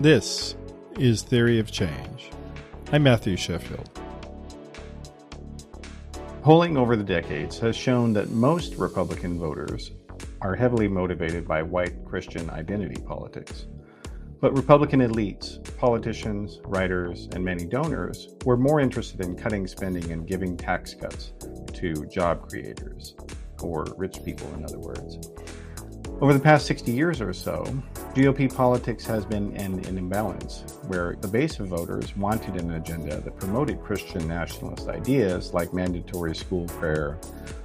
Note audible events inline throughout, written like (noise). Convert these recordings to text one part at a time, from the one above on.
This is Theory of Change. I'm Matthew Sheffield. Polling over the decades has shown that most Republican voters are heavily motivated by white Christian identity politics. But Republican elites, politicians, writers, and many donors were more interested in cutting spending and giving tax cuts to job creators, or rich people, in other words. Over the past 60 years or so, GOP politics has been in an imbalance, where the base of voters wanted an agenda that promoted Christian nationalist ideas like mandatory school prayer,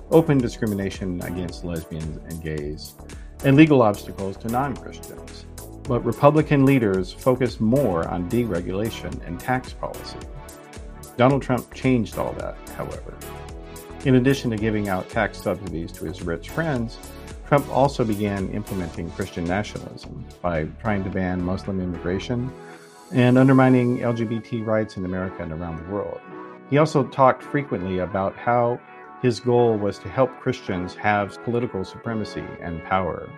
open discrimination against lesbians and gays, and legal obstacles to non Christians. But Republican leaders focused more on deregulation and tax policy. Donald Trump changed all that, however. In addition to giving out tax subsidies to his rich friends, Trump also began implementing Christian nationalism by trying to ban Muslim immigration and undermining LGBT rights in America and around the world. He also talked frequently about how his goal was to help Christians have political supremacy and power.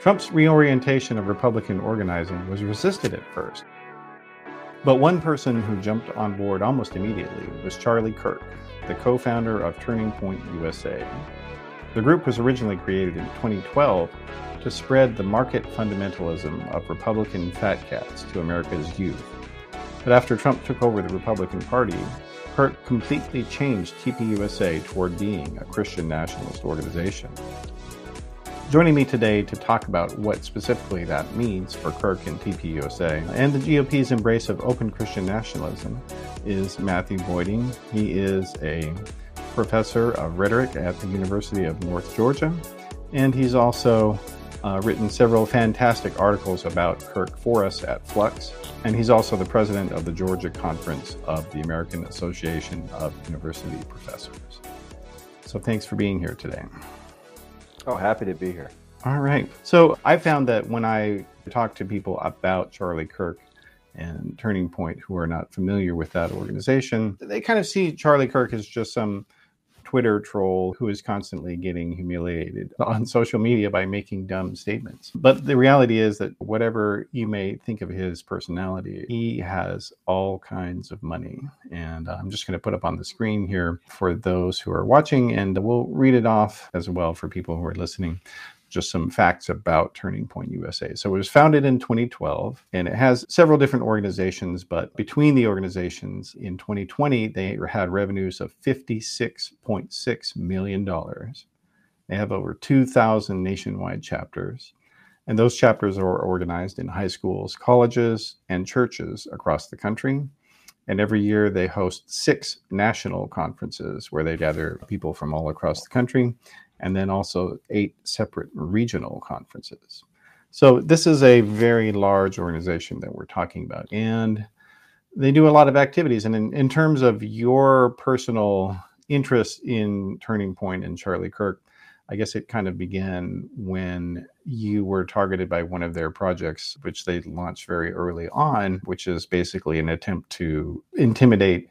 Trump's reorientation of Republican organizing was resisted at first. But one person who jumped on board almost immediately was Charlie Kirk, the co founder of Turning Point USA. The group was originally created in 2012 to spread the market fundamentalism of Republican fat cats to America's youth. But after Trump took over the Republican Party, Kirk completely changed TPUSA toward being a Christian nationalist organization. Joining me today to talk about what specifically that means for Kirk and TPUSA and the GOP's embrace of open Christian nationalism is Matthew Boedy. He is a professor of rhetoric at the University of North Georgia, and he's also uh, written several fantastic articles about Kirk for us at Flux, and he's also the president of the Georgia Conference of the American Association of University Professors. So thanks for being here today. Oh, happy to be here. All right. So I found that when I talk to people about Charlie Kirk, and Turning Point who are not familiar with that organization, they kind of see Charlie Kirk as just some Twitter troll who is constantly getting humiliated (laughs) on social media by making dumb statements. But the reality is that whatever you may think of his personality, he has all kinds of money. And uh, I'm just going to put up on the screen here for those who are watching, and we'll read it off as well for people who are listening just some facts about Turning Point USA. So it was founded in 2012 and it has several different organizations, but between the organizations in 2020, they had revenues of $56.6 million. They have over 2,000 nationwide chapters. And those chapters are organized in high schools, colleges, and churches across the country. And every year they host six national conferences where they gather people from all across the country and then also eight separate regional conferences. So this is a very large organization that we're talking about. And they do a lot of activities. And in, in terms of your personal interest in Turning Point and Charlie Kirk, I guess it kind of began when you were targeted by one of their projects, which they launched very early on, which is basically an attempt to intimidate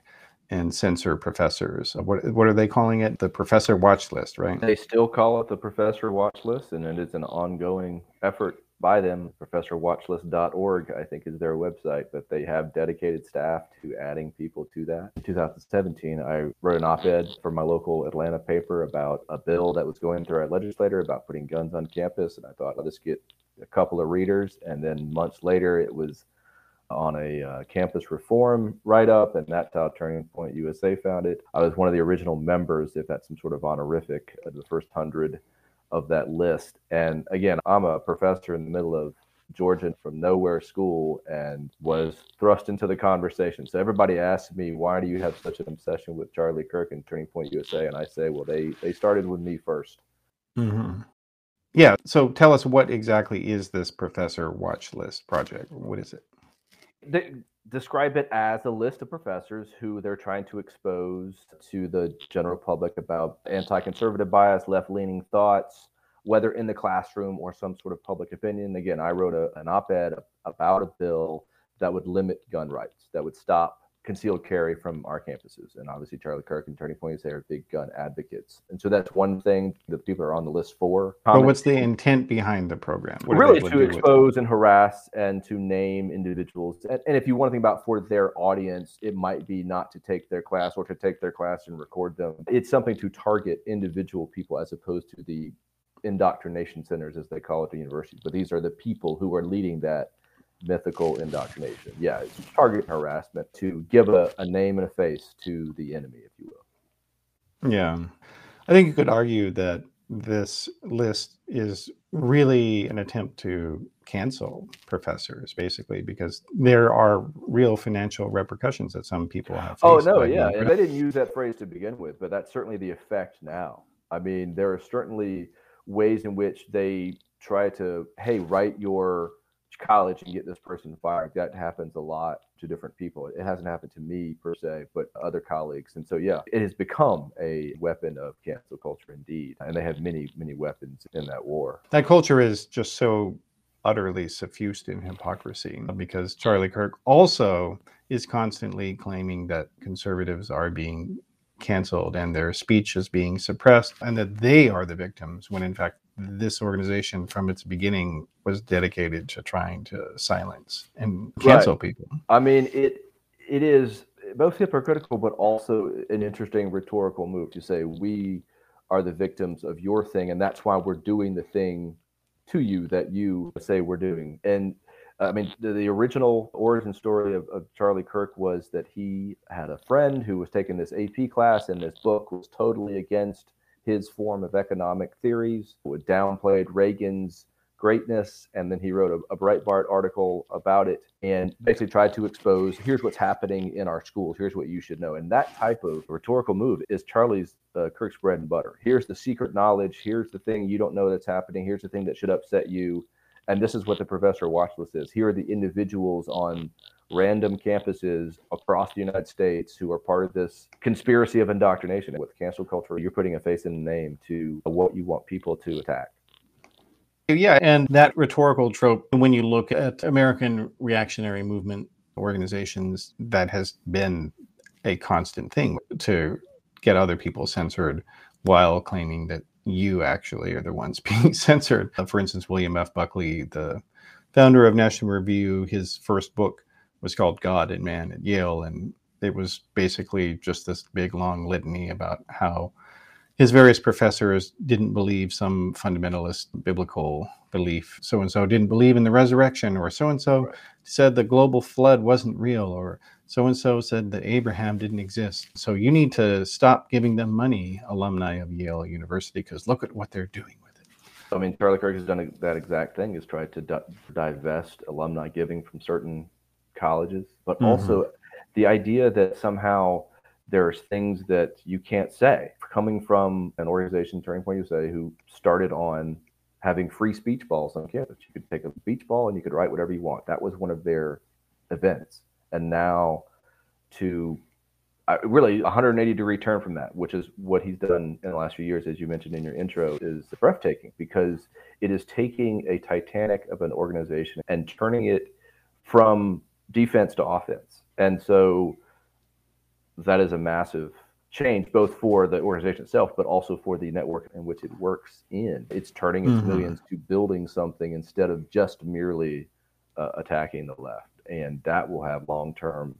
and censor professors. What what are they calling it? The professor watch list, right? They still call it the professor watch list, and it is an ongoing effort by them. Professorwatchlist.org, I think, is their website, but they have dedicated staff to adding people to that. In 2017, I wrote an op-ed for my local Atlanta paper about a bill that was going through our legislature about putting guns on campus, and I thought, I'll just get a couple of readers, and then months later, it was on a uh, campus reform write up, and that's how Turning Point USA found it. I was one of the original members, if that's some sort of honorific, of the first hundred of that list. And again, I'm a professor in the middle of Georgia from nowhere school and was thrust into the conversation. So everybody asked me, why do you have such an obsession with Charlie Kirk and Turning Point USA? And I say, well, they, they started with me 1st mm-hmm. Yeah. So tell us what exactly is this Professor Watch List project? What is it? Describe it as a list of professors who they're trying to expose to the general public about anti-conservative bias, left-leaning thoughts, whether in the classroom or some sort of public opinion. Again, I wrote a, an op-ed about a bill that would limit gun rights, that would stop concealed carry from our campuses. And obviously, Charlie Kirk and Turning Point USA are big gun advocates. And so that's one thing that people are on the list for. But what's the intent behind the program? What really to expose and harass and to name individuals. And, and if you want to think about for their audience, it might be not to take their class or to take their class and record them. It's something to target individual people as opposed to the indoctrination centers, as they call it, the universities. But these are the people who are leading that mythical indoctrination. Yeah, it's target harassment to give a, a name and a face to the enemy, if you will. Yeah. I think you could argue that this list is really an attempt to cancel professors, basically, because there are real financial repercussions that some people have. Oh no, yeah, and they didn't use that phrase to begin with, but that's certainly the effect now. I mean, there are certainly ways in which they try to, hey, write your college and get this person fired. That happens a lot to different people. It hasn't happened to me per se, but other colleagues. And so, yeah, it has become a weapon of cancel culture indeed. And they have many, many weapons in that war. That culture is just so utterly suffused in hypocrisy because Charlie Kirk also is constantly claiming that conservatives are being canceled and their speech is being suppressed and that they are the victims when in fact this organization from its beginning was dedicated to trying to silence and cancel right. people. I mean, it it is both hypocritical but also an interesting rhetorical move to say we are the victims of your thing and that's why we're doing the thing to you that you say we're doing. And uh, I mean, the, the original origin story of, of, Charlie Kirk was that he had a friend who was taking this AP class, and this book was totally against his form of economic theories, would downplayed Reagan's greatness, and then he wrote a, a Breitbart article about it and basically tried to expose here's what's happening in our schools, here's what you should know. And that type of rhetorical move is Charlie's uh, Kirk's bread and butter. Here's the secret knowledge, here's the thing you don't know that's happening, here's the thing that should upset you and this is what the professor watch list is. Here are the individuals on random campuses across the United States who are part of this conspiracy of indoctrination. With cancel culture, you're putting a face and name to what you want people to attack. Yeah, and that rhetorical trope, when you look at American reactionary movement organizations, that has been a constant thing to get other people censored while claiming that you actually are the ones (laughs) being censored. For instance, William F. Buckley, the founder of National Review, his first book was called God and Man at Yale. And it was basically just this big long litany about how his various professors didn't believe some fundamentalist biblical belief. So and so didn't believe in the resurrection, or so and so said the global flood wasn't real, or so and so said that Abraham didn't exist. So you need to stop giving them money, alumni of Yale University, because look at what they're doing with it. I mean, Charlie Kirk has done that exact thing: is tried to di- divest alumni giving from certain colleges, but mm-hmm. also the idea that somehow there's things that you can't say coming from an organization, Turning Point USA, who started on having free speech balls on campus. You could take a beach ball and you could write whatever you want. That was one of their events. And now to uh, really 180 degree turn from that, which is what he's done in the last few years, as you mentioned in your intro, is breathtaking because it is taking a Titanic of an organization and turning it from defense to offense. And so that is a massive change, both for the organization itself, but also for the network in which it works in. It's turning its mm-hmm. millions to building something instead of just merely uh, attacking the left. And that will have long term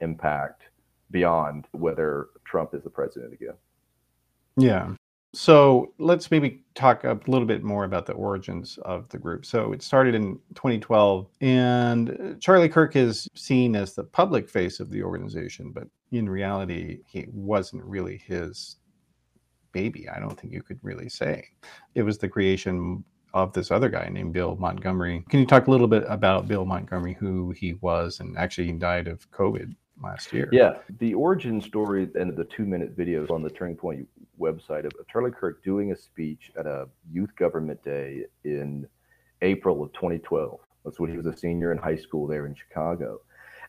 impact beyond whether Trump is the president again. Yeah. So let's maybe talk a little bit more about the origins of the group. So it started in 2012, and uh, Charlie Kirk is seen as the public face of the organization, but in reality, he wasn't really his baby. I don't think you could really say. It was the creation of this other guy named Bill Montgomery. Can you talk a little bit about Bill Montgomery, who he was, and actually he died of COVID last year? Yeah, the origin story and the two minute videos on the Turning Point website of Charlie Kirk doing a speech at a youth government day in April of 2012. That's when he was a senior in high school there in Chicago.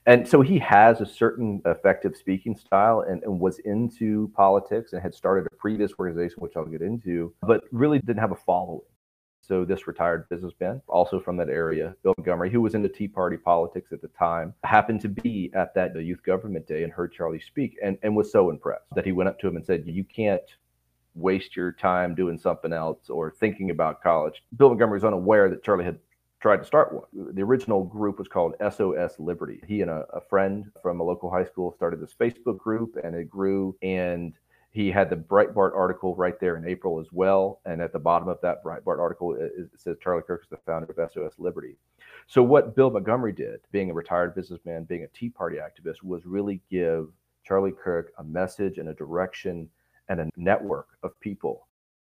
And so he has a certain effective speaking style and, and was into politics and had started a previous organization, which I'll get into, but really didn't have a following. So this retired businessman, also from that area, Bill Montgomery, who was into Tea Party politics at the time, happened to be at that the youth government day and heard Charlie speak and, and was so impressed that he went up to him and said, You can't waste your time doing something else or thinking about college. Bill Montgomery was unaware that Charlie had tried to start one. The original group was called SOS Liberty. He and a, a, friend from a local high school started this Facebook group and it grew. And he had the Breitbart article right there in April as well. And at the bottom of that Breitbart article, it, it says Charlie Kirk is the founder of SOS Liberty. So, what Bill Montgomery did, being a retired businessman, being a Tea Party activist, was really give Charlie Kirk a message and a direction and a network of people.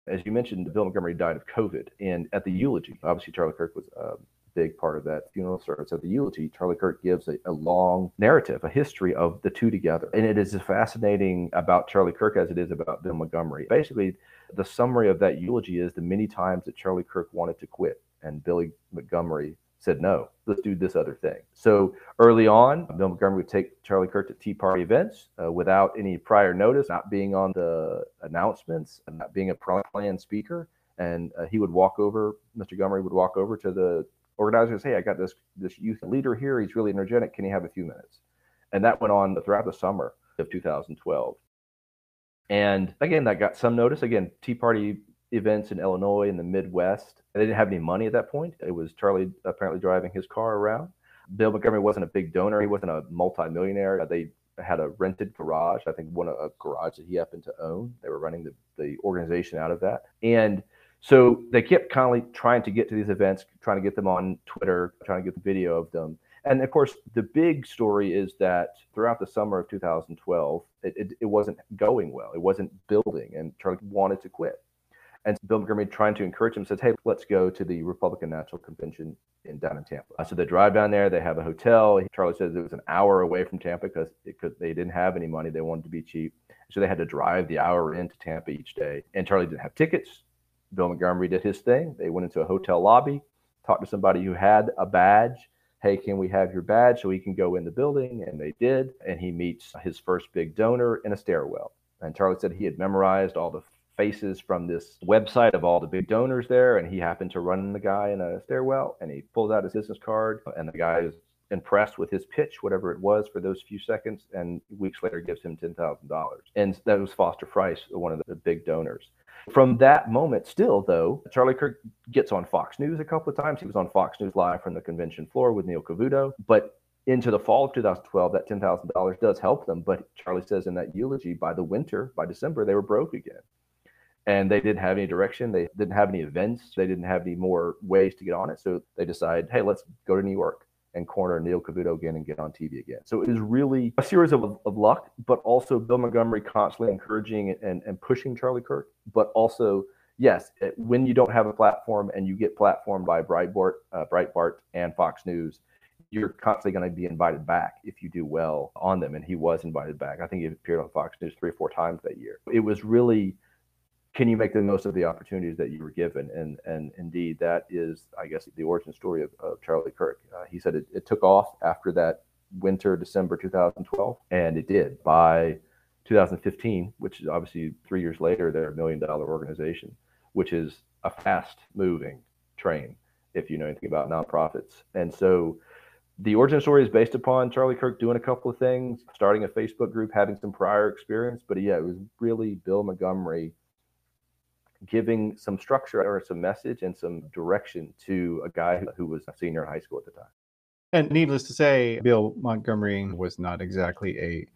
As you mentioned, Bill Montgomery died of COVID. And at the eulogy, obviously, Charlie Kirk was a big part of that funeral service. At the eulogy, Charlie Kirk gives a, a long narrative, a history of the two together. And it is as fascinating about Charlie Kirk as it is about Bill Montgomery. Basically, the summary of that eulogy is the many times that Charlie Kirk wanted to quit and Billy Montgomery said, no, let's do this other thing. So early on, Bill Montgomery would take Charlie Kirk to Tea Party events uh, without any prior notice, not being on the announcements, not being a planned speaker. And uh, he would walk over, Mr. Montgomery would walk over to the organizers, hey, I got this, this youth leader here. He's really energetic. Can he have a few minutes? And that went on throughout the summer of 2012. And again, that got some notice. Again, Tea Party events in Illinois in the Midwest. They didn't have any money at that point. It was Charlie apparently driving his car around. Bill Montgomery wasn't a big donor. He wasn't a multimillionaire. They had a rented garage. I think one of a garage that he happened to own. They were running the, the organization out of that. And so they kept constantly trying to get to these events, trying to get them on Twitter, trying to get the video of them. And of course, the big story is that throughout the summer of 2012, it, it, it wasn't going well. It wasn't building, and Charlie wanted to quit. And Bill Montgomery, trying to encourage him, says, "Hey, let's go to the Republican National Convention in down in Tampa." So they drive down there. They have a hotel. Charlie says it was an hour away from Tampa because they didn't have any money. They wanted to be cheap, so they had to drive the hour into Tampa each day. And Charlie didn't have tickets. Bill Montgomery did his thing. They went into a hotel lobby, talked to somebody who had a badge. Hey, can we have your badge so we can go in the building? And they did. And he meets his first big donor in a stairwell. And Charlie said he had memorized all the faces from this website of all the big donors there. And he happened to run the guy in a stairwell and he pulls out his business card. And the guy is impressed with his pitch, whatever it was for those few seconds. And weeks later gives him $10,000. And that was Foster Friess, one of the big donors. From that moment, still though, Charlie Kirk gets on Fox News a couple of times. He was on Fox News Live from the convention floor with Neil Cavuto. But into the fall of 2012, that $10,000 does help them. But Charlie says in that eulogy, by the winter, by December, they were broke again and they didn't have any direction. They didn't have any events. They didn't have any more ways to get on it. So they decide, hey, let's go to New York and corner Neil Cavuto again and get on TV again. So it was really a series of, of luck, but also Bill Montgomery constantly encouraging and, and pushing Charlie Kirk, but also, yes, when you don't have a platform and you get platformed by Breitbart, uh, Breitbart and Fox News, you're constantly going to be invited back if you do well on them. And he was invited back. I think he appeared on Fox News three or four times that year. It was really can you make the most of the opportunities that you were given? And and indeed, that is, I guess, the origin story of, of Charlie Kirk. Uh, he said it, it took off after that winter, December 2012, and it did. By 2015, which is obviously three years later, they're a million dollar organization, which is a fast moving train if you know anything about nonprofits. And so the origin story is based upon Charlie Kirk doing a couple of things, starting a Facebook group, having some prior experience. But yeah, it was really Bill Montgomery giving some structure or some message and some direction to a guy who was a senior in high school at the time. And needless to say, Bill Montgomery was not exactly a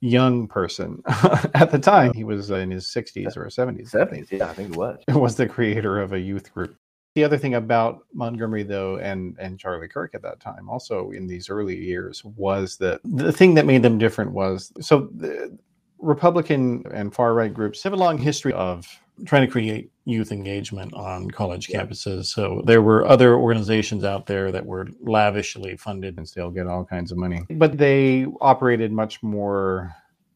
young person (laughs) at the time. He was in his 60s or 70s. 70s, yeah, I think it was. (laughs) was the creator of a youth group. The other thing about Montgomery, though, and, and Charlie Kirk at that time, also in these early years, was that the thing that made them different was so the Republican and far right groups have a long history of trying to create youth engagement on college yeah. campuses. So there were other organizations out there that were lavishly funded and still get all kinds of money, but they operated much more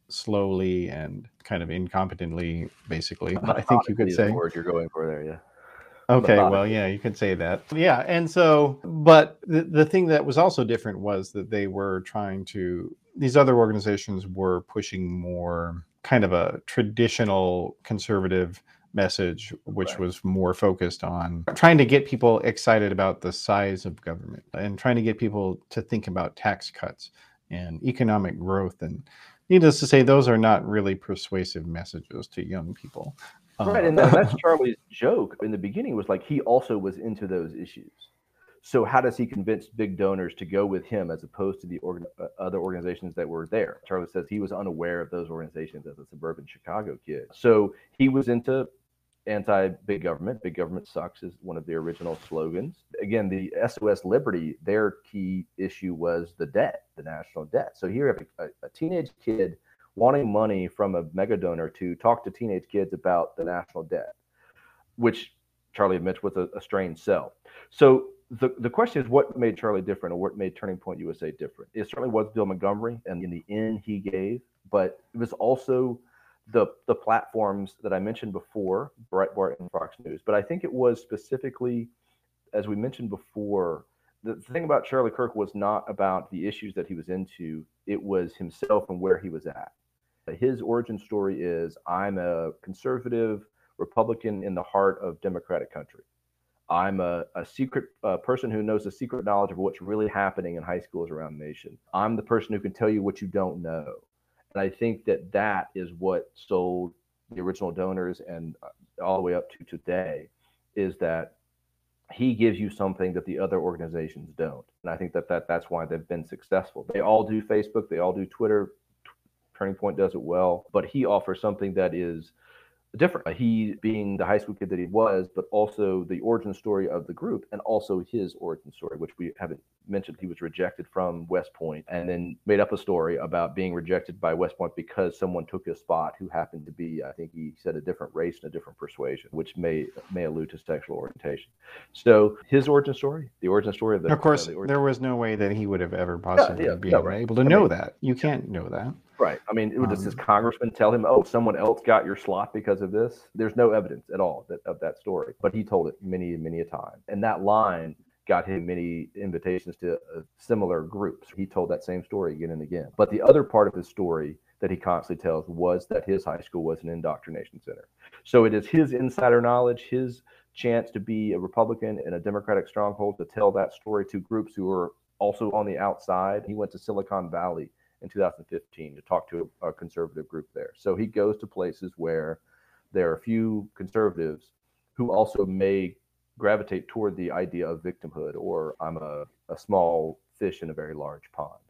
slowly and kind of incompetently, basically. I think you could say the word you're going for there, yeah. Okay, well, yeah, you could say that. Yeah, and so, but the, the thing that was also different was that they were trying to, these other organizations were pushing more kind of a traditional conservative message, which Right. was more focused on trying to get people excited about the size of government and trying to get people to think about tax cuts and economic growth. And needless to say, those are not really persuasive messages to young people. Right, Uh, and that, that's (laughs) Charlie's joke in the beginning was like he also was into those issues. So how does he convince big donors to go with him as opposed to the organ- uh, other organizations that were there? Charlie says he was unaware of those organizations as a suburban Chicago kid. So he was into anti-big government. Big government sucks is one of the original slogans. Again, the SOS Liberty, their key issue was the debt, the national debt. So here you have a, a teenage kid wanting money from a mega donor to talk to teenage kids about the national debt, which Charlie admits was a, a strange sell. So the, the question is what made Charlie different or what made Turning Point USA different? It certainly was Bill Montgomery and in the end he gave, but it was also the the platforms that I mentioned before, Breitbart and Fox News. But I think it was specifically, as we mentioned before, the thing about Charlie Kirk was not about the issues that he was into, it was himself and where he was at. His origin story is I'm a conservative Republican in the heart of democratic country. I'm a, a secret person who knows the secret knowledge of what's really happening in high schools around the nation. I'm the person who can tell you what you don't know. And I think that that is what sold the original donors and uh, all the way up to today is that he gives you something that the other organizations don't. And I think that, that that's why they've been successful. They all do Facebook, they all do Twitter. Turning Point does it well, but he offers something that is different. He being the high school kid that he was, but also the origin story of the group and also his origin story, which we haven't mentioned. He was rejected from West Point and then made up a story about being rejected by West Point because someone took his spot who happened to be, I think he said a different race and a different persuasion, which may may allude to sexual orientation. So his origin story, the origin story of the of course, uh, the there was no way that he would have ever possibly yeah, been no, right. able to I know mean- that. You can't know that. Right. I mean, it would just his Um, congressman tell him, "Oh, someone else got your slot because of this." There's no evidence at all that, of that story, but he told it many, many a time, and that line got him many invitations to uh, similar groups. He told that same story again and again. But the other part of his story that he constantly tells was that his high school was an indoctrination center. So it is his insider knowledge, his chance to be a Republican in a Democratic stronghold to tell that story to groups who are also on the outside. He went to Silicon Valley in 2015 to talk to a, a conservative group there. So he goes to places where there are a few conservatives who also may gravitate toward the idea of victimhood or I'm a, a small fish in a very large pond.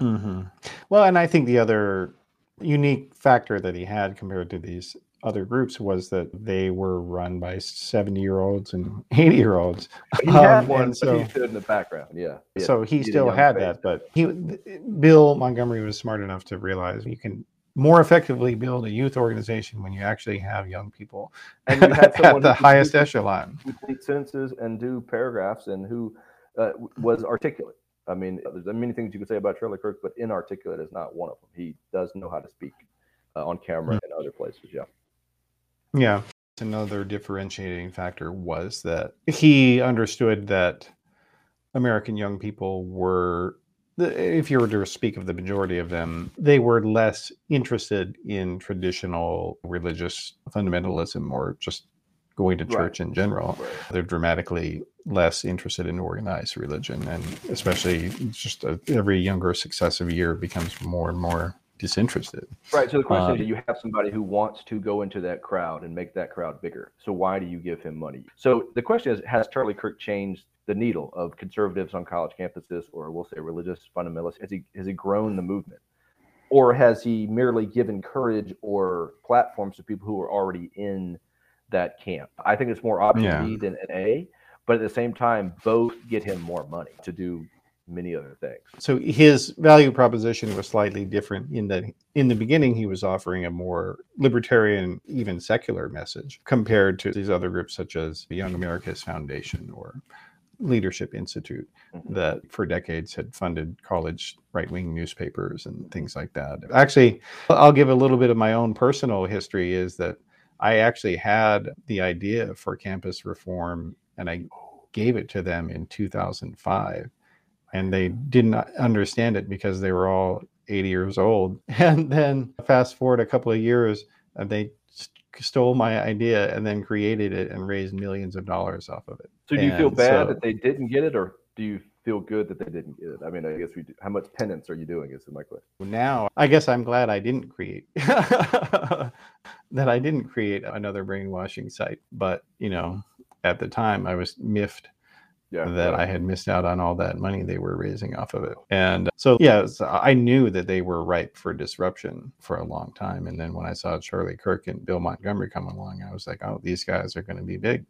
hmm Well, and I think the other unique factor that he had compared to these other groups was that they were run by 70 year olds and (laughs) 80 year olds. He had Um, one, so- he stood in the background. Yeah. Yeah. so he a still had that, but he, Bill Montgomery was smart enough to realize you can more effectively build a youth organization when you actually have young people (laughs) And you someone at the who highest echelon. who take sentences and do paragraphs and who uh, was articulate. I mean, there's many things you could say about Charlie Kirk, but inarticulate is not one of them. He does know how to speak uh, on camera and other places. Yeah. Yeah. Another differentiating factor was that he understood that American young people were, if you were to speak of the majority of them, they were less interested in traditional religious fundamentalism or just going to Right. church in general. Right. They're dramatically less interested in organized religion. And especially just uh every younger successive year becomes more and more disinterested. Right. So the question Um, is, you have somebody who wants to go into that crowd and make that crowd bigger. So why do you give him money? So the question is, has Charlie Kirk changed the needle of conservatives on college campuses, or we'll say religious fundamentalists? Has he has he grown the movement, or has he merely given courage or platforms to people who are already in that camp? I think it's more option Yeah. B than an A, but at the same time, both get him more money to do many other things. so his value proposition was slightly different in that in the beginning he was offering a more libertarian even secular message compared to these other groups such as the young americas foundation or leadership institute Mhm. that for decades had funded college right-wing newspapers and things like that actually i'll give a little bit of my own personal history is that i actually had the idea for campus reform and i gave it to them in 2005 and they didn't understand it because they were all 80 years old. (laughs) And then fast forward a couple of years, And they stole my idea and then created it and raised millions of dollars off of it. So do you feel bad so- that they didn't get it, or do you feel good that they didn't get it? I mean, I guess we. Do, how much penance are you doing? Is it my question. now i guess i'm glad i didn't create (laughs) that i didn't create another brainwashing site but you know at the time i was miffed Yeah. that i had missed out on all that money they were raising off of it and so yeah so i knew that they were ripe for disruption for a long time and then when i saw charlie kirk and bill montgomery come along i was like oh these guys are going to be big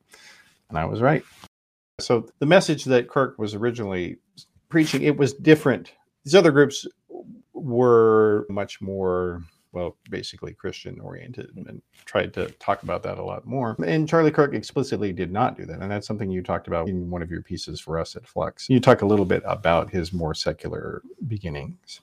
and i was right so the message that kirk was originally preaching it was different. These other groups were much more well basically christian oriented and tried to talk about that a lot more. And charlie kirk explicitly did not do that. And that's something you talked about in one of your pieces for us at flux. You talk a little bit about his more secular beginnings.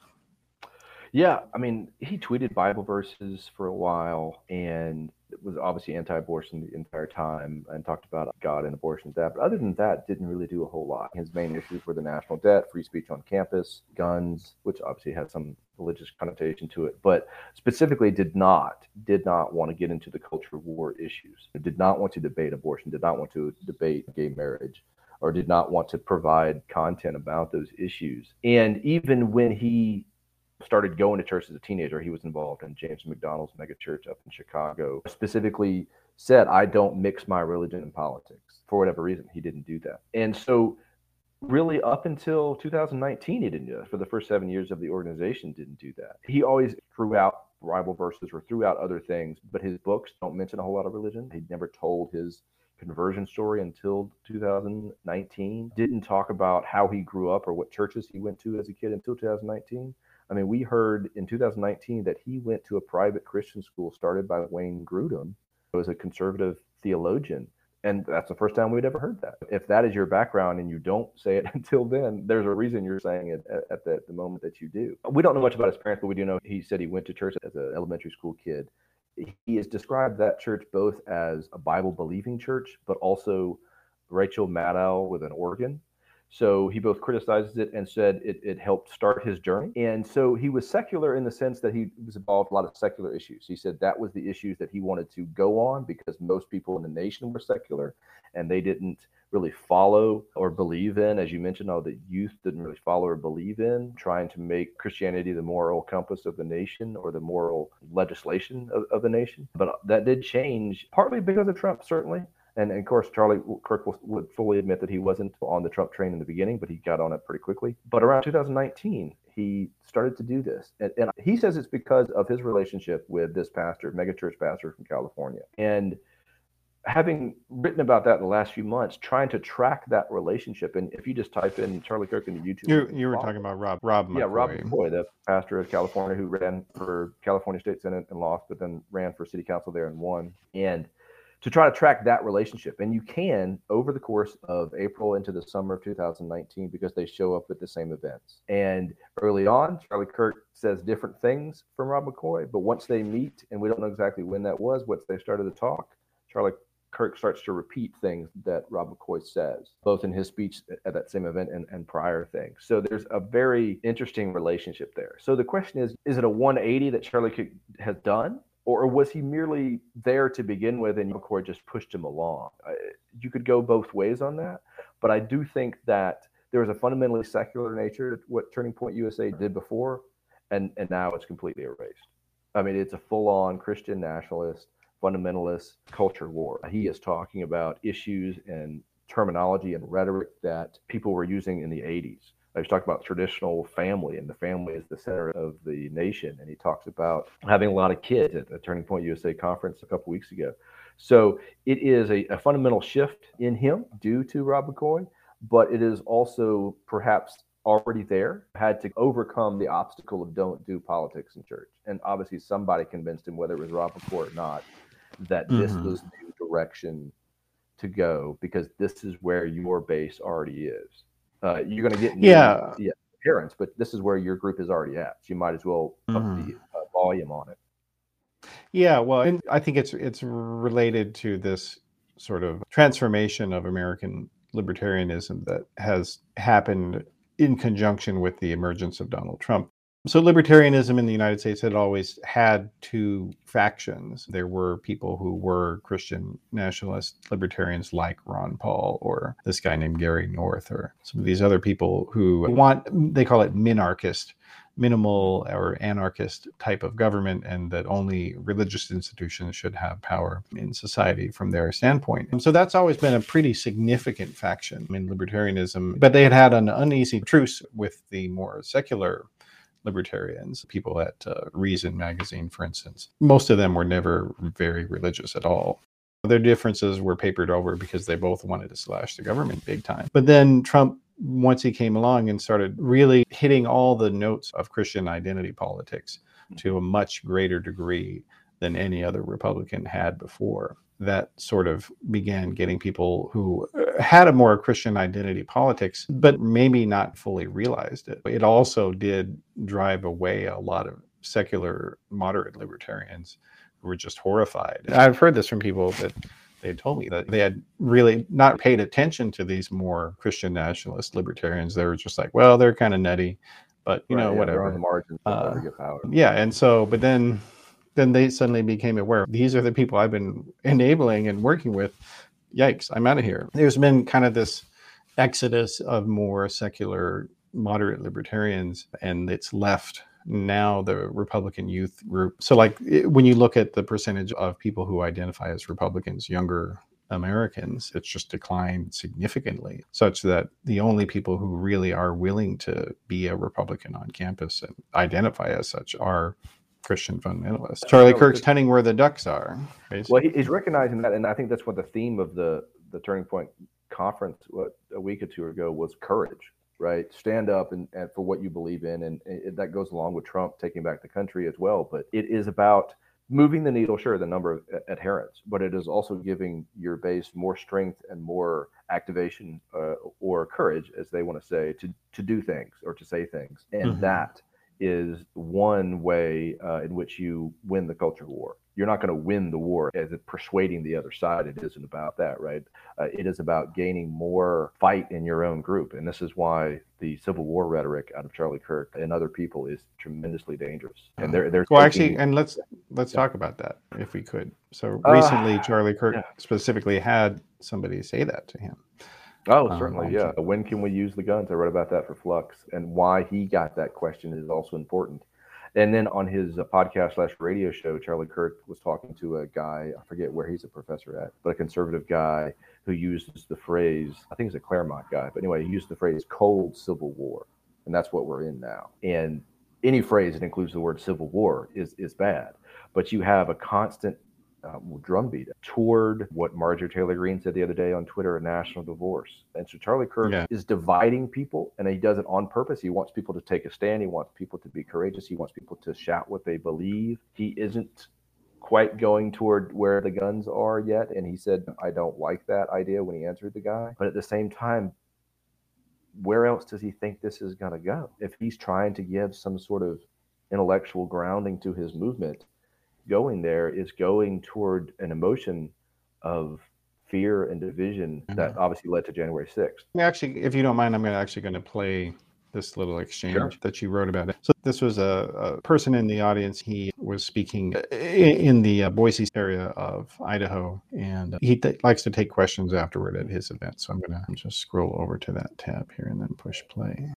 Yeah, I mean, he tweeted Bible verses for a while and was obviously anti-abortion the entire time and talked about God and abortion that. But other than that, didn't really do a whole lot. His main issues were the national debt, free speech on campus, guns, which obviously has some religious connotation to it, but specifically did not did not want to get into the culture war issues. Did not want to debate abortion. Did not want to debate gay marriage or did not want to provide content about those issues. And even when he started going to church as a teenager, he was involved in James MacDonald's megachurch up in Chicago. Specifically said, I don't mix my religion and politics. For whatever reason, he didn't do that. And so really up until 2019 he didn't do that. For the first seven years of the organization didn't do that. He always threw out Bible verses or threw out other things, but his books don't mention a whole lot of religion. He never told his conversion story until 2019. Didn't talk about how he grew up or what churches he went to as a kid until 2019. I mean, we heard in 2019 that he went to a private Christian school started by Wayne Grudem, who was a conservative theologian. And that's the first time we'd ever heard that. If that is your background and you don't say it (laughs) until then, there's a reason you're saying it at, the, the moment that you do. We don't know much about his parents, but we do know he said he went to church as an elementary school kid. He has described that church both as a Bible believing church, but also Rachel Maddow with an organ. So he both criticizes it and said it, it helped start his journey. And so he was secular in the sense that he was involved in a lot of secular issues. He said that was the issues that he wanted to go on because most people in the nation were secular and they didn't really follow or believe in, as you mentioned, all the youth didn't really follow or believe in, trying to make Christianity the moral compass of the nation or the moral legislation of, of the nation. But that did change, partly because of Trump, certainly. And, and, of course, Charlie Kirk would fully admit that he wasn't on the Trump train in the beginning, but he got on it pretty quickly. But around 2019, he started to do this. And, and he says it's because of his relationship with this pastor, megachurch pastor from California. And having written about that in the last few months, trying to track that relationship, and if you just type in Charlie Kirk into YouTube, you, you were talking about rob rob McCoy. yeah, Rob McCoy, the pastor of California who ran for California State Senate and lost, but then ran for city council there and won. And to try to track that relationship. And you can over the course of April into the summer of 2019 because they show up at the same events. And early on, Charlie Kirk says different things from Rob McCoy, but once they meet, and we don't know exactly when that was, once they started to talk, Charlie Kirk starts to repeat things that Rob McCoy says, both in his speech at that same event and, and prior things. So there's a very interesting relationship there. So the question is, is it a 180 that Charlie Kirk has done? Or was he merely there to begin with and McCoy just pushed him along? You could go both ways on that, but I do think that there was a fundamentally secular nature to what Turning Point USA did before, and, and now it's completely erased. I mean, it's a full on Christian nationalist, fundamentalist culture war. He is talking about issues and terminology and rhetoric that people were using in the 80s. He's talking about traditional family, and the family is the center of the nation. And he talks about having a lot of kids at the Turning Point USA conference a couple weeks ago. So it is a, a, fundamental shift in him due to Rob McCoy, but it is also perhaps already there, had to overcome the obstacle of don't do politics in church. And obviously, somebody convinced him, whether it was Rob McCoy or not, that mm-hmm. this was the direction to go because this is where your base already is uh, you're going to get new, yeah. yeah parents, but this is where your group is already at. So you might as well up Mm-hmm. the uh, volume on it. Yeah, well, and I think it's it's related to this sort of transformation of American libertarianism that has happened in conjunction with the emergence of Donald Trump. So, libertarianism in the United States had always had two factions. There were people who were Christian nationalist libertarians like Ron Paul or this guy named Gary North or some of these other people who want, they call it minarchist minimal or anarchist type of government and that only religious institutions should have power in society from their standpoint. And so that's always been a pretty significant faction in libertarianism. But they had had an uneasy truce with the more secular libertarians, people at uh, Reason magazine, for instance. Most of them were never very religious at all. Their differences were papered over because they both wanted to slash the government big time. But then Trump once he came along and started really hitting all the notes of Christian identity politics to a much greater degree than any other Republican had before. That sort of began getting people who uh, had a more Christian identity politics, but maybe not fully realized it. It also did drive away a lot of secular moderate libertarians who were just horrified. I've heard this from people that they told me that they had really not paid attention to these more Christian nationalist libertarians. They were just like, well, they're kind of nutty, but you right, know, yeah, whatever. on the margins, uh, yeah, and so, but then, then they suddenly became aware. These are the people I've been enabling and working with. Yikes! I'm out of here. There's been kind of this exodus of more secular, moderate libertarians, and it's left now the Republican youth group. So, like when you look at the percentage of people who identify as Republicans, younger Americans, it's just declined significantly, such that the only people who really are willing to be a Republican on campus and identify as such are Christian fundamentalist. Charlie Kirk's telling where the ducks are. Basically. Well, he's recognizing that, and I think that's what the theme of the the Turning Point conference what, a week or two ago was courage right? Stand up and, and for what you believe in. And it, that goes along with Trump taking back the country as well. But it is about moving the needle, sure, the number of adherents, but it is also giving your base more strength and more activation uh, or courage, as they want to say, to, to do things or to say things. And mm-hmm. that is one way uh, in which you win the culture war you're not going to win the war as persuading the other side. It isn't about that, right? Uh, it is about gaining more fight in your own group. And this is why the Civil War rhetoric out of Charlie Kirk and other people is tremendously dangerous. And they're, they're well, taking, actually, and let's let's yeah. talk about that if we could. So uh, recently, uh, Charlie Kirk yeah. specifically had somebody say that to him. Oh, um, certainly, um, yeah. When can we use the guns? I wrote about that for Flux, and why he got that question is also important. And then on his uh, podcast slash radio show, Charlie Kirk was talking to a guy, I forget where he's a professor at, but a conservative guy who uses the phrase, I think he's a Claremont guy, but anyway, he used the phrase cold civil war. And that's what we're in now. And any phrase that includes the word civil war is, is bad. But you have a constant uh, drumbeat toward what Marjorie Taylor Greene said the other day on Twitter a national divorce. And so Charlie Kirk yeah. is dividing people, and he does it on purpose. He wants people to take a stand, he wants people to be courageous, he wants people to shout what they believe. He isn't quite going toward where the guns are yet. And he said, I don't like that idea when he answered the guy. But at the same time, where else does he think this is going to go? If he's trying to give some sort of intellectual grounding to his movement, going there is going toward an emotion of fear and division mm-hmm. that obviously led to January 6th. Actually, if you don't mind, I'm actually going to play this little exchange sure. that you wrote about. it. So this was a, a, person in the audience. He was speaking in the uh, Boise area of Idaho, and he th- likes to take questions afterward at his event. So I'm going to just scroll over to that tab here and then push play.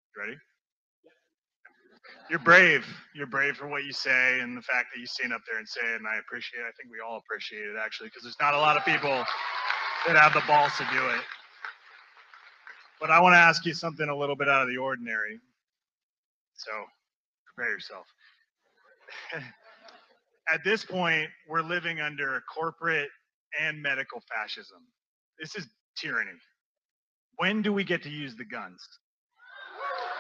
You're brave. You're brave for what you say and the fact that you stand up there and say it. And I appreciate it. I think we all appreciate it actually, because there's not a lot of people that have the balls to do it. But I want to ask you something a little bit out of the ordinary. So prepare yourself. (laughs) At this point, we're living under a corporate and medical fascism. This is tyranny. When do we get to use the guns?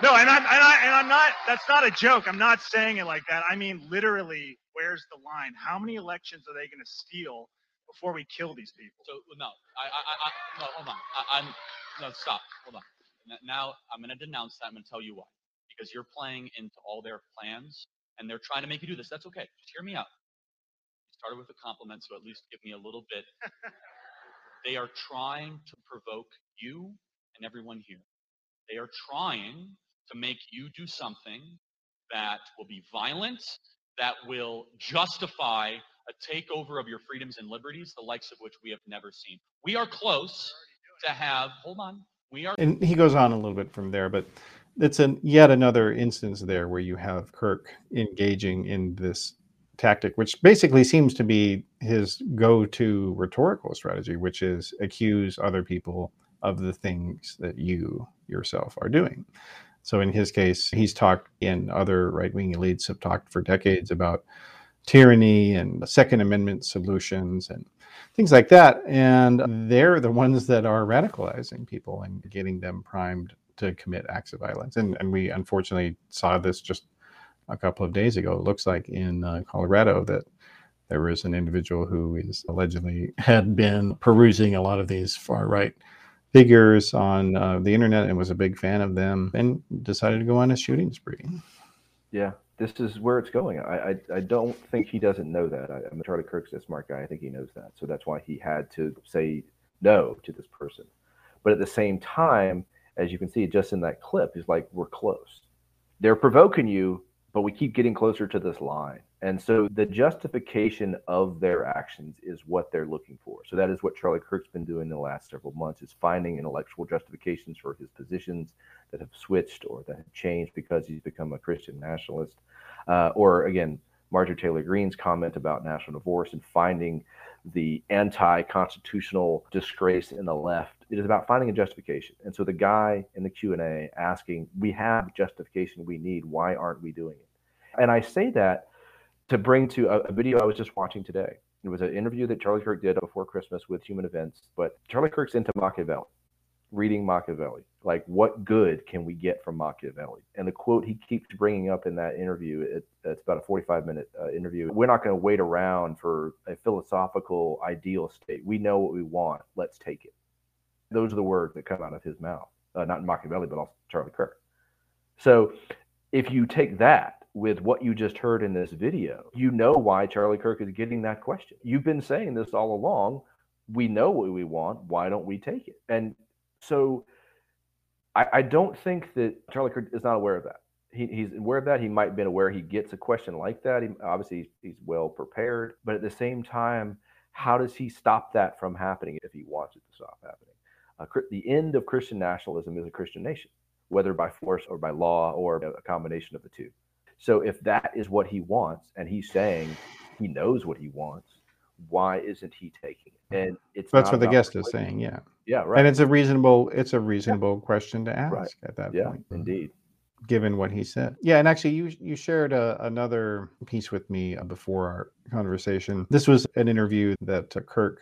No, and I'm and, I, and I'm not. That's not a joke. I'm not saying it like that. I mean, literally, where's the line? How many elections are they going to steal before we kill these people? So no, I, I, I no, hold on. I, am no, stop. Hold on. Now I'm going to denounce that. I'm going to tell you why. Because you're playing into all their plans, and they're trying to make you do this. That's okay. Just hear me out. You started with a compliment, so at least give me a little bit. (laughs) they are trying to provoke you and everyone here. They are trying to make you do something that will be violent, that will justify a takeover of your freedoms and liberties, the likes of which we have never seen. We are close to have, hold on, we are. And he goes on a little bit from there, but it's an yet another instance there where you have Kirk engaging in this tactic, which basically seems to be his go-to rhetorical strategy, which is accuse other people of the things that you yourself are doing. So in his case, he's talked and other right-wing elites have talked for decades about tyranny and Second Amendment solutions and things like that. And they're the ones that are radicalizing people and getting them primed to commit acts of violence. And, and we unfortunately saw this just a couple of days ago. It looks like in uh, Colorado that there was an individual who is allegedly had been perusing a lot of these far right figures on uh, the internet and was a big fan of them and decided to go on a shooting spree. Yeah, this is where it's going. I, I, I don't think he doesn't know that. I, I mean, Charlie Kirk's a smart guy. I think he knows that. So that's why he had to say no to this person. But at the same time, as you can see just in that clip, he's like, we're close. They're provoking you, but we keep getting closer to this line. And so the justification of their actions is what they're looking for. So that is what Charlie Kirk's been doing the last several months is finding intellectual justifications for his positions that have switched or that have changed because he's become a Christian nationalist. Uh, or again, Marjorie Taylor Greene's comment about national divorce and finding the anti-constitutional disgrace in the left. It is about finding a justification. And so the guy in the Q&A asking, we have justification we need. Why aren't we doing it? And I say that to bring to a, a video I was just watching today. It was an interview that Charlie Kirk did before Christmas with Human Events. But Charlie Kirk's into Machiavelli, reading Machiavelli. Like, what good can we get from Machiavelli? And the quote he keeps bringing up in that interview, it, it's about a 45 minute uh, interview. We're not going to wait around for a philosophical ideal state. We know what we want. Let's take it. Those are the words that come out of his mouth, uh, not Machiavelli, but also Charlie Kirk. So if you take that with what you just heard in this video, you know why Charlie Kirk is getting that question. You've been saying this all along. We know what we want. Why don't we take it? And so I, I don't think that Charlie Kirk is not aware of that. He, he's aware of that. He might have been aware he gets a question like that. He, obviously, he's well prepared. But at the same time, how does he stop that from happening if he wants it to stop happening? Uh, the end of Christian nationalism is a Christian nation, whether by force or by law or a combination of the two. So if that is what he wants, and he's saying he knows what he wants, why isn't he taking it? And it's that's what the guest is saying. Yeah. Yeah. Right. And it's a reasonable it's a reasonable yeah. question to ask right. at that yeah, point. Indeed. Given what he said. Yeah, and actually, you you shared a, another piece with me before our conversation. This was an interview that uh, Kirk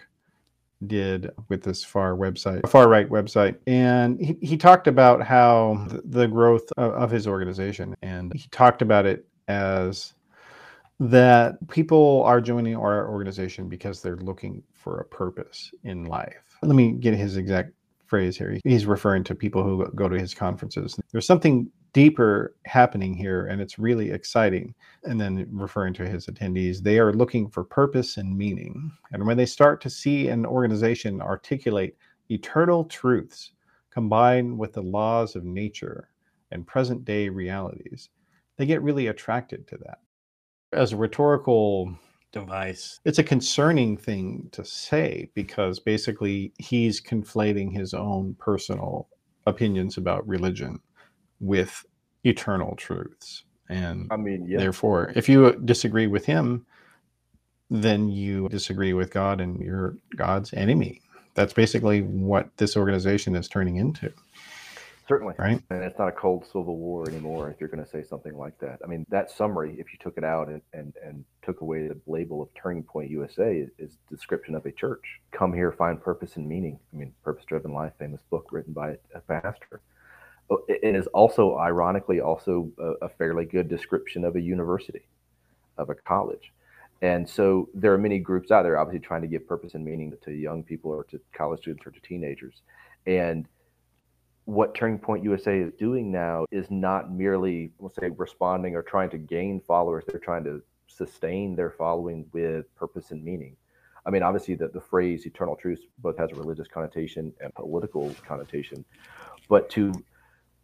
did with this far website, far right website. And he, he talked about how the, growth of, of his organization, and he talked about it as that people are joining our organization because they're looking for a purpose in life. Let me get his exact phrase here. He's referring to people who go to his conferences. There's something deeper happening here, and it's really exciting. And then referring to his attendees, they are looking for purpose and meaning. And when they start to see an organization articulate eternal truths combined with the laws of nature and present day realities, they get really attracted to that. As a rhetorical device. It's a concerning thing to say because basically he's conflating his own personal opinions about religion with eternal truths. And I mean, yeah. therefore, if you disagree with him, then you disagree with God and you're God's enemy. That's basically what this organization is turning into. Certainly. Right. And it's not a cold civil war anymore if you're going to say something like that. I mean, that summary, if you took it out and, and, and took away the label of Turning Point USA, is, is description of a church. Come here, find purpose and meaning. I mean, Purpose Driven Life, famous book written by a pastor. Uh, it is also, ironically, also a, a fairly good description of a university, of a college. And so there are many groups out there, obviously, trying to give purpose and meaning to young people or to college students or to teenagers. And what Turning Point USA is doing now is not merely, we'll say, responding or trying to gain followers. They're trying to sustain their following with purpose and meaning. I mean, obviously, the, the phrase eternal truth both has a religious connotation and political connotation, but to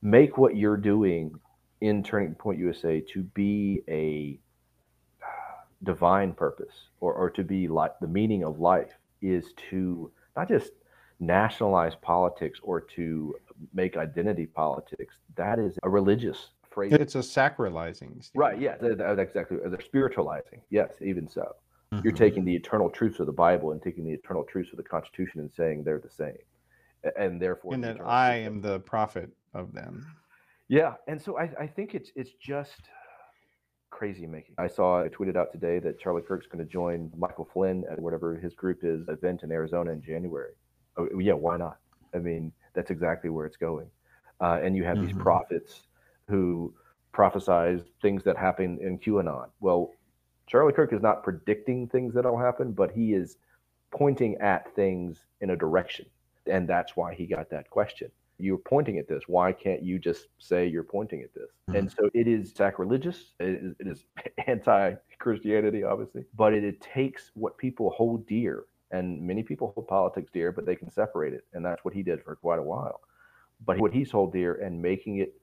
make what you're doing in Turning Point USA to be a divine purpose or, or to be like the meaning of life is to not just nationalize politics or to make identity politics. That is a religious phrase. It's a sacralizing. Steve. Right. Yeah. that- that- Exactly. They're spiritualizing. Yes. Even so, you're Mhm. taking the eternal truths of the Bible and taking the eternal truths of the Constitution and saying they're the same, A- and therefore. and that I am the prophet of them. Yeah, and so I, I think it's it's just crazy making. I saw I tweeted out today that Charlie Kirk's going to join Michael Flynn at whatever his group is event in Arizona in January. Oh, yeah, why not? I mean, that's exactly where it's going. Uh, and you have these Mhm. prophets who prophesize things that happen in QAnon. Well, Charlie Kirk is not predicting things that'll happen, but he is pointing at things in a direction, and that's why he got that question you're pointing at this. Why can't you just say you're pointing at this? Mm-hmm. And so it is sacrilegious. It is, it is (laughs) anti-Christianity, obviously, but it, it takes what people hold dear, and many people hold politics dear, but they can separate it, and that's what he did for quite a while. But what he's hold dear and making it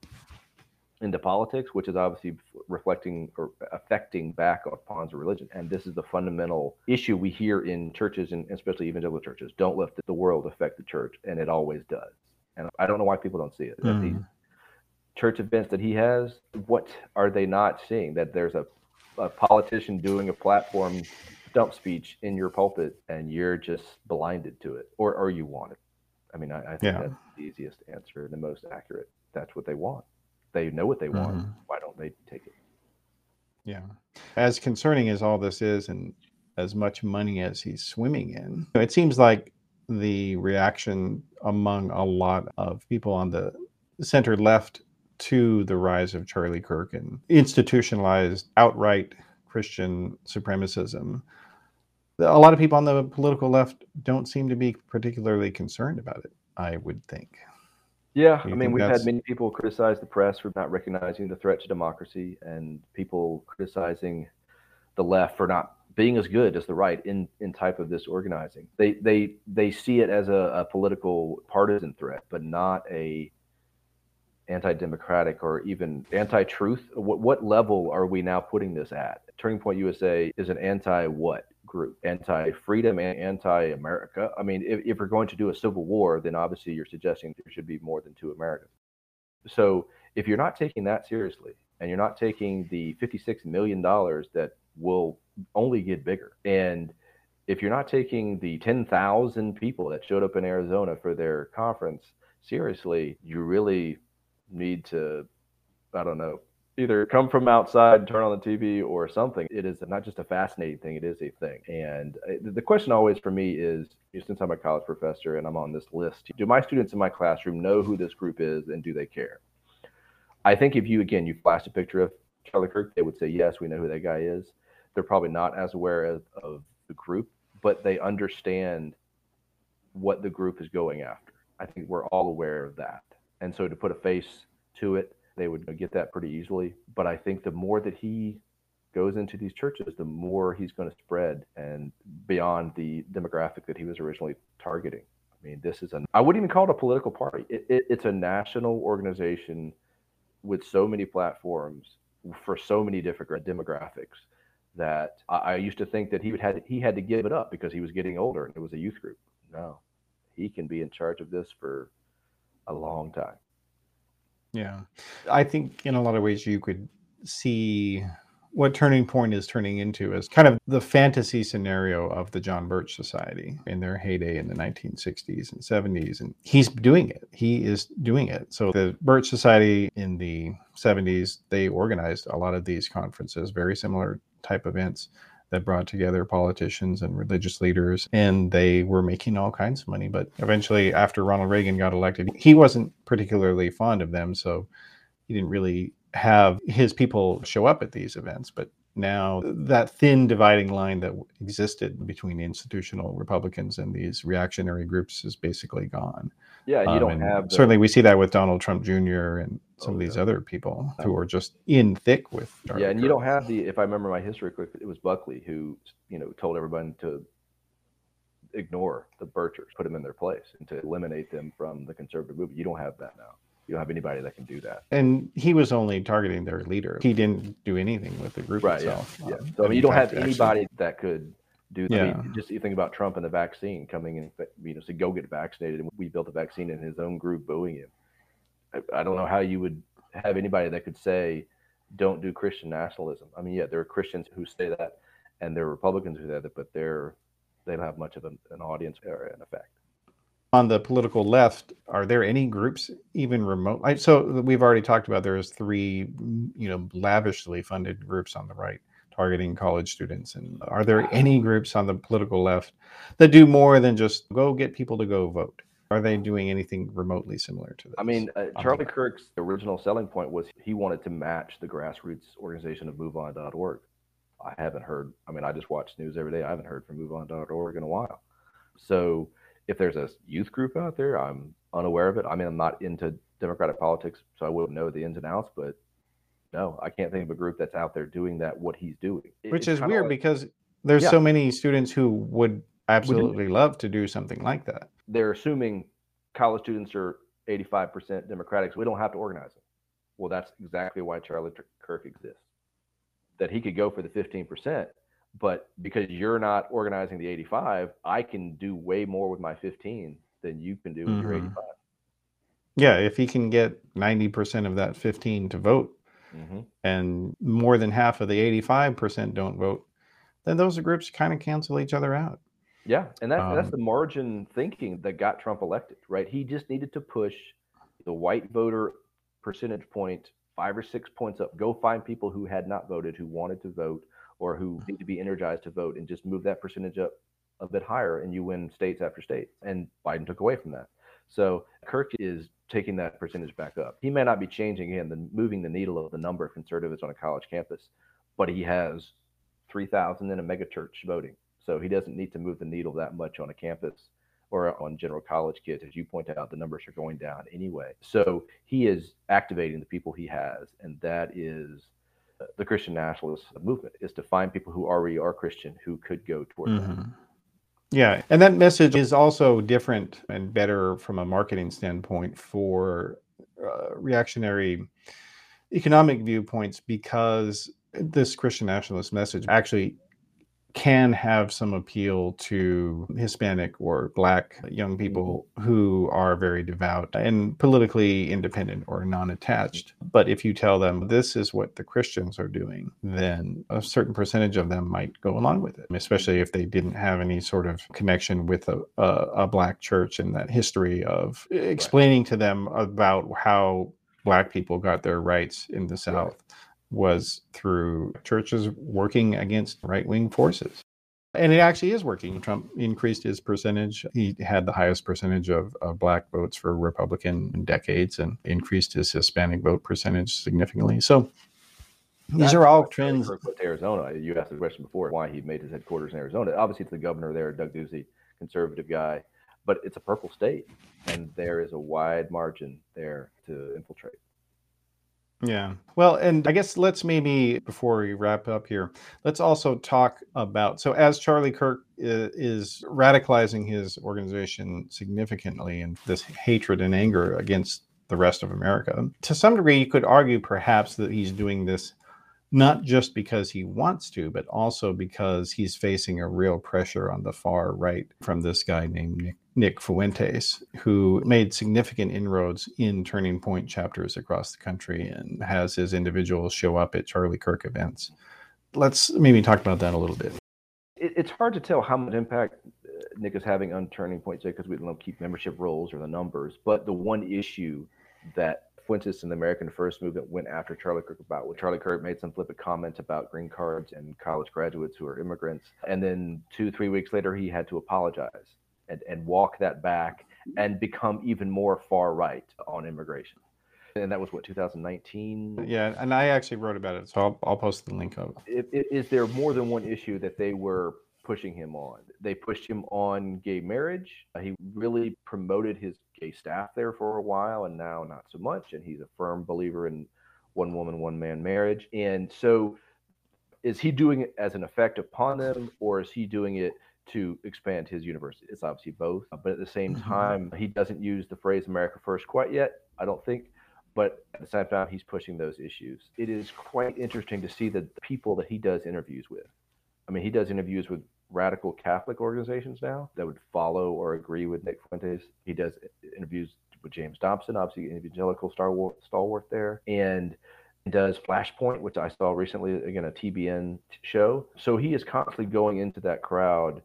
into politics, which is obviously reflecting or affecting back upon the religion. And this is the fundamental issue we hear in churches, and especially evangelical churches. Don't let the world affect the church, and it always does. And I don't know why people don't see it. At these Mm. church events that he has, what are they not seeing? That there's a, a politician doing a platform dump speech in your pulpit, and you're just blinded to it, or or you want it. I mean, I, I think Yeah. that's the easiest answer and the most accurate. That's what they want. They know what they want. Mhm. Why don't they take it? Yeah. As concerning as all this is, and as much money as he's swimming in, it seems like the reaction among a lot of people on the center left to the rise of Charlie Kirk and institutionalized outright Christian supremacism. A lot of people on the political left don't seem to be particularly concerned about it, I would think. Yeah, I mean, we've that's- had many people criticize the press for not recognizing the threat to democracy, and people criticizing the left for not being as good as the right in in type of this organizing. They they they see it as a, a political partisan threat, but not a anti-democratic or even anti-truth. What what level are we now putting this at? Turning Point USA is an anti-what group? Anti-freedom and anti-America. I mean, if, if we're going to do a civil war, then obviously you're suggesting there should be more than two Americas. So if you're not taking that seriously, and you're not taking the 56 million dollars that will only get bigger, and if you're not taking the 10,000 people that showed up in Arizona for their conference seriously, you really need to, I don't know, either come from outside and turn on the TV or something. It is not just a fascinating thing, it is a thing. And uh, the question always for me is since I'm a college professor and I'm on this list, do my students in my classroom know who this group is and do they care? I think if you, again, you flashed a picture of Charlie Kirk, they would say, yes, we know who that guy is. They're probably not as aware of, of the group, but they understand what the group is going after. I think we're all aware of that. And so to put a face to it, they would get that pretty easily. But I think the more that he goes into these churches, the more he's going to spread and beyond the demographic that he was originally targeting. I mean, this is a, I wouldn't even call it a political party. It, it, it's a national organization with so many platforms for so many different demographics that I, I used to think that he would had he had to give it up because he was getting older and it was a youth group. No, he can be in charge of this for a long time. Yeah. I think in a lot of ways you could see what Turning Point is turning into as kind of the fantasy scenario of the John Birch Society in their heyday in the 1960s and 70s. And he's doing it. He is doing it. So the Birch Society in the 70s, they organized a lot of these conferences, very similar type events that brought together politicians and religious leaders and they were making all kinds of money. But eventually after ronald reagan got elected he wasn't particularly fond of them so he didn't really have his people show up at these events. But now that thin dividing line that existed between institutional republicans and these reactionary groups is basically gone Yeah, you um, don't have the, certainly we see that with Donald Trump Jr. and some Oh, of these yeah. other people who are just in thick with. Yeah, and you don't have the. If I remember my history quick, it was Buckley who you know told everybody to ignore the Birchers, put them in their place, and to eliminate them from the conservative movement. You don't have that now. You don't have anybody that can do that. And he was only targeting their leader. He didn't do anything with the group Right. itself. Yeah. Um, So I mean, you don't have fact, actually- anybody that could do that. I mean, just you think about Trump and the vaccine coming in, you know, to go get vaccinated, and we built a vaccine in his own group booing him. I, I don't know how you would have anybody that could say, "Don't do Christian nationalism." I mean, yeah, there are Christians who say that, and there are Republicans who say that, but they're they don't have much of an, an audience or an effect. on the political left, are there any groups even remote? I, so we've already talked about there's three, you know, lavishly funded groups on the right targeting college students. And are there any groups on the political left that do more than just go get people to go vote? Are they doing anything remotely similar to this? I mean, uh, Charlie? Kirk's original selling point was he wanted to match the grassroots organization of MoveOn.org. I haven't heard. I mean, I just watch news every day. I haven't heard from MoveOn.org in a while. So, if there's a youth group out there, I'm unaware of it. I mean, I'm not into Democratic politics, so I wouldn't know the ins and outs. But no, I can't think of a group that's out there doing that. What he's doing, It- which is weird like- because there's Yeah. so many students who would absolutely love to do something like that. they're assuming college students are 85% Democratic, so we don't have to organize them. Well, that's exactly why Charlie Kirk exists. That he could go for the 15%, but because you're not organizing the 85, I can do way more with my 15 than you can do with your Mhm. 85. Yeah, if he can get 90% of that 15 to vote, hmm and more than half of the 85% don't vote, then those groups kind of cancel each other out. Yeah, and that's that's Um, the margin thinking that got Trump elected, right? He just needed to push the white voter percentage point five or six points up. Go find people who had not voted, who wanted to vote, or who need to be energized to vote, and just move that percentage up a bit higher, and you win states after state. And Biden took away from that. So Kirk is taking that percentage back up. He may not be changing again, the moving the needle of the number of conservatives on a college campus, but he has 3,000 in a megachurch voting. So he doesn't need to move the needle that much on a campus or on general college kids. As you point out, the numbers are going down anyway. So he is activating the people he has, and that is uh, the Christian nationalist movement is to find people who already are Christian who could go toward that. Yeah, and that message is also different and better from a marketing standpoint for uh, reactionary economic viewpoints because this Christian nationalist message actually can have some appeal to Hispanic or Black young mm-hmm. people who are very devout and politically independent or non attached. But if you tell them this is what the Christians are doing, then a certain percentage of them might go along with it, especially if they didn't have any sort of connection with a, a, a Black church and that history of explaining to them about how Black people got their rights in the South was through churches working against right wing forces. And it actually is working. Trump increased his percentage. He had the highest percentage of, of black votes for Republican in decades and increased his Hispanic vote percentage significantly. So these That's are all trends. Arizona. You asked the question before why he made his headquarters in Arizona. Obviously, it's the governor there, Doug Ducey, conservative guy, but it's a purple state, and there is a wide margin there to infiltrate. Yeah. Well, and I guess let's maybe, before we wrap up here, let's also talk about. So, as Charlie Kirk uh, is radicalizing his organization significantly and this hatred and anger against the rest of America, to some degree, you could argue perhaps that he's doing this not just because he wants to, but also because he's facing a real pressure on the far right from this guy named Nick, Nick Fuentes, who made significant inroads in Turning Point chapters across the country and has his individuals show up at Charlie Kirk events. Let's maybe talk about that a little bit. It, it's hard to tell how much impact uh, Nick is having on Turning Point because we don't keep membership rolls or the numbers. But the one issue that Fuentes and the American First Movement went after Charlie Kirk about when Charlie Kirk made some flippant comments about green cards and college graduates who are immigrants. And then two, three weeks later, he had to apologize and, and walk that back and become even more far right on immigration. And that was what, 2019? Yeah, and I actually wrote about it, so I'll, I'll post the link i- is there more than one issue that they were pushing him on? They pushed him on gay marriage. He really promoted his gay staff there for a while, and now not so much. And he's a firm believer in one woman, one man marriage. And so, is he doing it as an effect upon them, or is he doing it to expand his university? It's obviously both. But at the same Mhm. time, he doesn't use the phrase "America First quite yet. I don't think. but at the same time, he's pushing those issues. It is quite interesting to see the people that he does interviews with. I mean, he does interviews with radical Catholic organizations now that would follow or agree with Nick Fuentes. He does interviews with James Dobson, obviously evangelical stalwart, stalwart there, and does Flashpoint, which I saw recently, again, a TBN show. So he is constantly going into that crowd,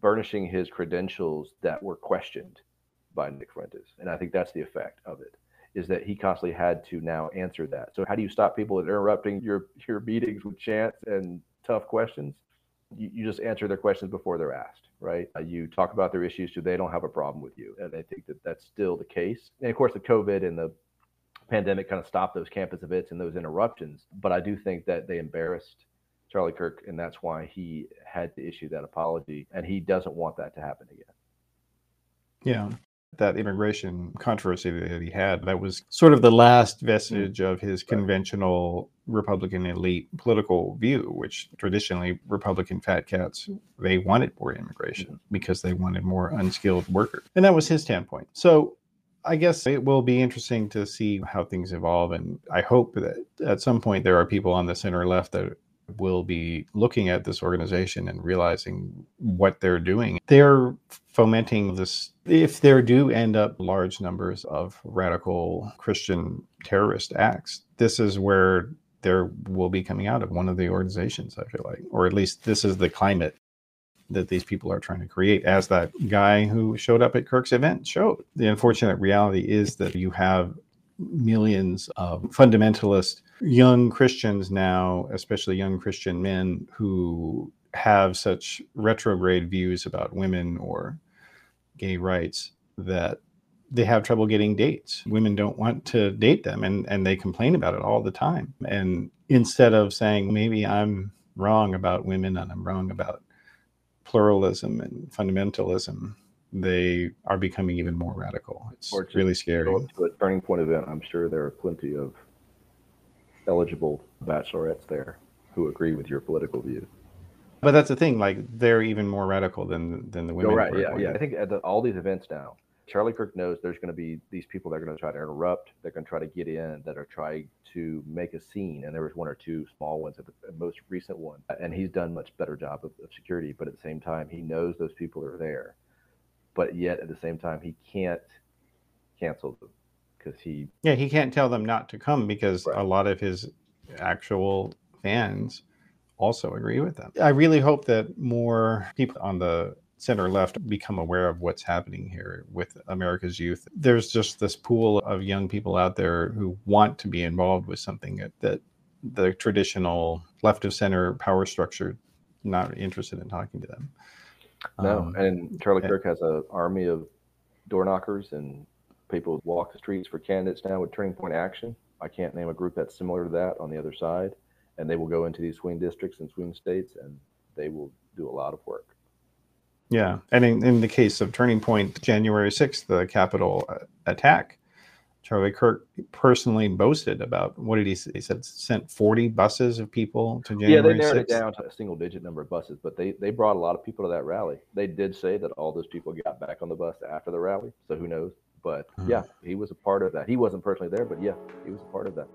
burnishing his credentials that were questioned by Nick Fuentes. And I think that's the effect of it is that he constantly had to now answer that. So how do you stop people interrupting your your meetings with chants and tough questions? You, you just answer their questions before they're asked, right? Uh, you talk about their issues so they don't have a problem with you, and I think that that's still the case. And of course, the COVID and the pandemic kind of stopped those campus events and those interruptions. But I do think that they embarrassed Charlie Kirk, and that's why he had to issue that apology, and he doesn't want that to happen again. Yeah that immigration controversy that he had, that was sort of the last mm-hmm. vestige of his conventional Republican elite political view, which traditionally Republican fat cats, they wanted more immigration mm-hmm. because they wanted more unskilled workers. And that was his standpoint. So I guess it will be interesting to see how things evolve. And I hope that at some point there are people on the center left that will be looking at this organization and realizing what they're doing. They're fomenting this. If there do end up large numbers of radical Christian terrorist acts, this is where there will be coming out of one of the organizations, I feel like, or at least this is the climate that these people are trying to create, as that guy who showed up at Kirk's event showed. The unfortunate reality is that you have millions of fundamentalist young Christians now, especially young Christian men who have such retrograde views about women or gay rights that they have trouble getting dates. Women don't want to date them and, and they complain about it all the time. And instead of saying, maybe I'm wrong about women and I'm wrong about pluralism and fundamentalism, they are becoming even more radical. It's really scary. To a turning point event, I'm sure there are plenty of eligible bachelorettes there who agree with your political view. But that's the thing; like they're even more radical than than the oh, women. Oh, right? Yeah, yeah. I think at the, all these events now, Charlie Kirk knows there's going to be these people that are going to try to interrupt. They're going to try to get in. That are trying to make a scene. And there was one or two small ones at the most recent one, and he's done much better job of, of security. But at the same time, he knows those people are there, but yet at the same time, he can't cancel them because he yeah he can't tell them not to come because right. a lot of his actual fans also agree with them. I really hope that more people on the center left become aware of what's happening here with America's youth. There's just this pool of young people out there who want to be involved with something that, that the traditional left of center power structure not interested in talking to them. No, um, and Charlie Kirk has an army of door knockers and people walk the streets for candidates now with Turning Point Action. I can't name a group that's similar to that on the other side. And they will go into these swing districts and swing states and they will do a lot of work. Yeah. And in, in the case of Turning Point, January 6th, the Capitol uh, attack, Charlie Kirk personally boasted about what did he say? He said sent 40 buses of people to January Yeah, they narrowed 6th. it down to a single digit number of buses, but they, they brought a lot of people to that rally. They did say that all those people got back on the bus after the rally. So who knows? But uh-huh. yeah, he was a part of that. He wasn't personally there, but yeah, he was a part of that.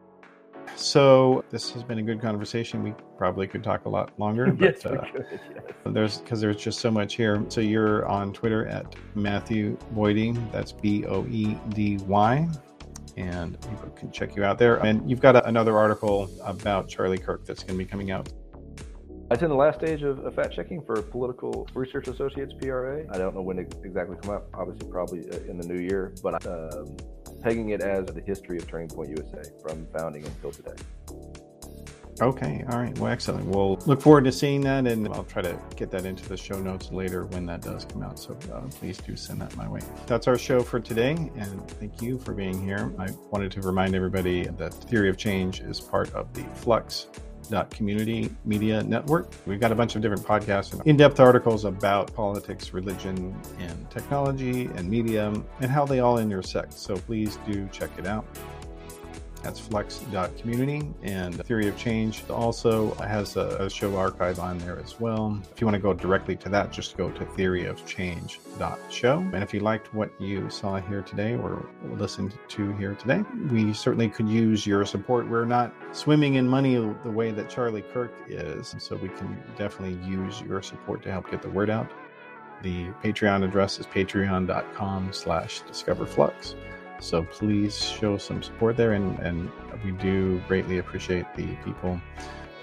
So this has been a good conversation. We probably could talk a lot longer, (laughs) but yes, uh, could, (laughs) yes. there's because there's just so much here. So you're on Twitter at Matthew Boedy. That's B O E D Y, and people can check you out there. And you've got a, another article about Charlie Kirk that's going to be coming out it's in the last stage of, of fact checking for Political Research Associates PRA. I don't know when it exactly come out. Obviously, probably uh, in the new year, but um, pegging it as the history of Turning Point USA from founding until today. Okay, all right. Well, excellent. We'll look forward to seeing that, and I'll try to get that into the show notes later when that does come out. So uh, please do send that my way. That's our show for today, and thank you for being here. I wanted to remind everybody that Theory of Change is part of the Flux community media network. We've got a bunch of different podcasts and in-depth articles about politics, religion, and technology and media and how they all intersect. So please do check it out. That's flux.community. And Theory of Change also has a, a show archive on there as well. If you want to go directly to that, just go to theoryofchange.show. And if you liked what you saw here today or listened to here today, we certainly could use your support. We're not swimming in money the way that Charlie Kirk is, so we can definitely use your support to help get the word out. The Patreon address is patreon.com slash discoverflux. So please show some support there, and, and we do greatly appreciate the people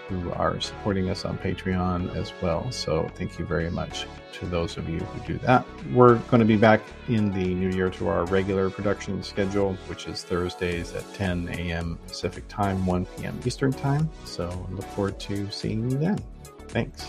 who are supporting us on Patreon as well. So thank you very much to those of you who do that. We're going to be back in the new year to our regular production schedule, which is Thursdays at 10 a.m. Pacific time, 1 p.m. Eastern time. So look forward to seeing you then. Thanks.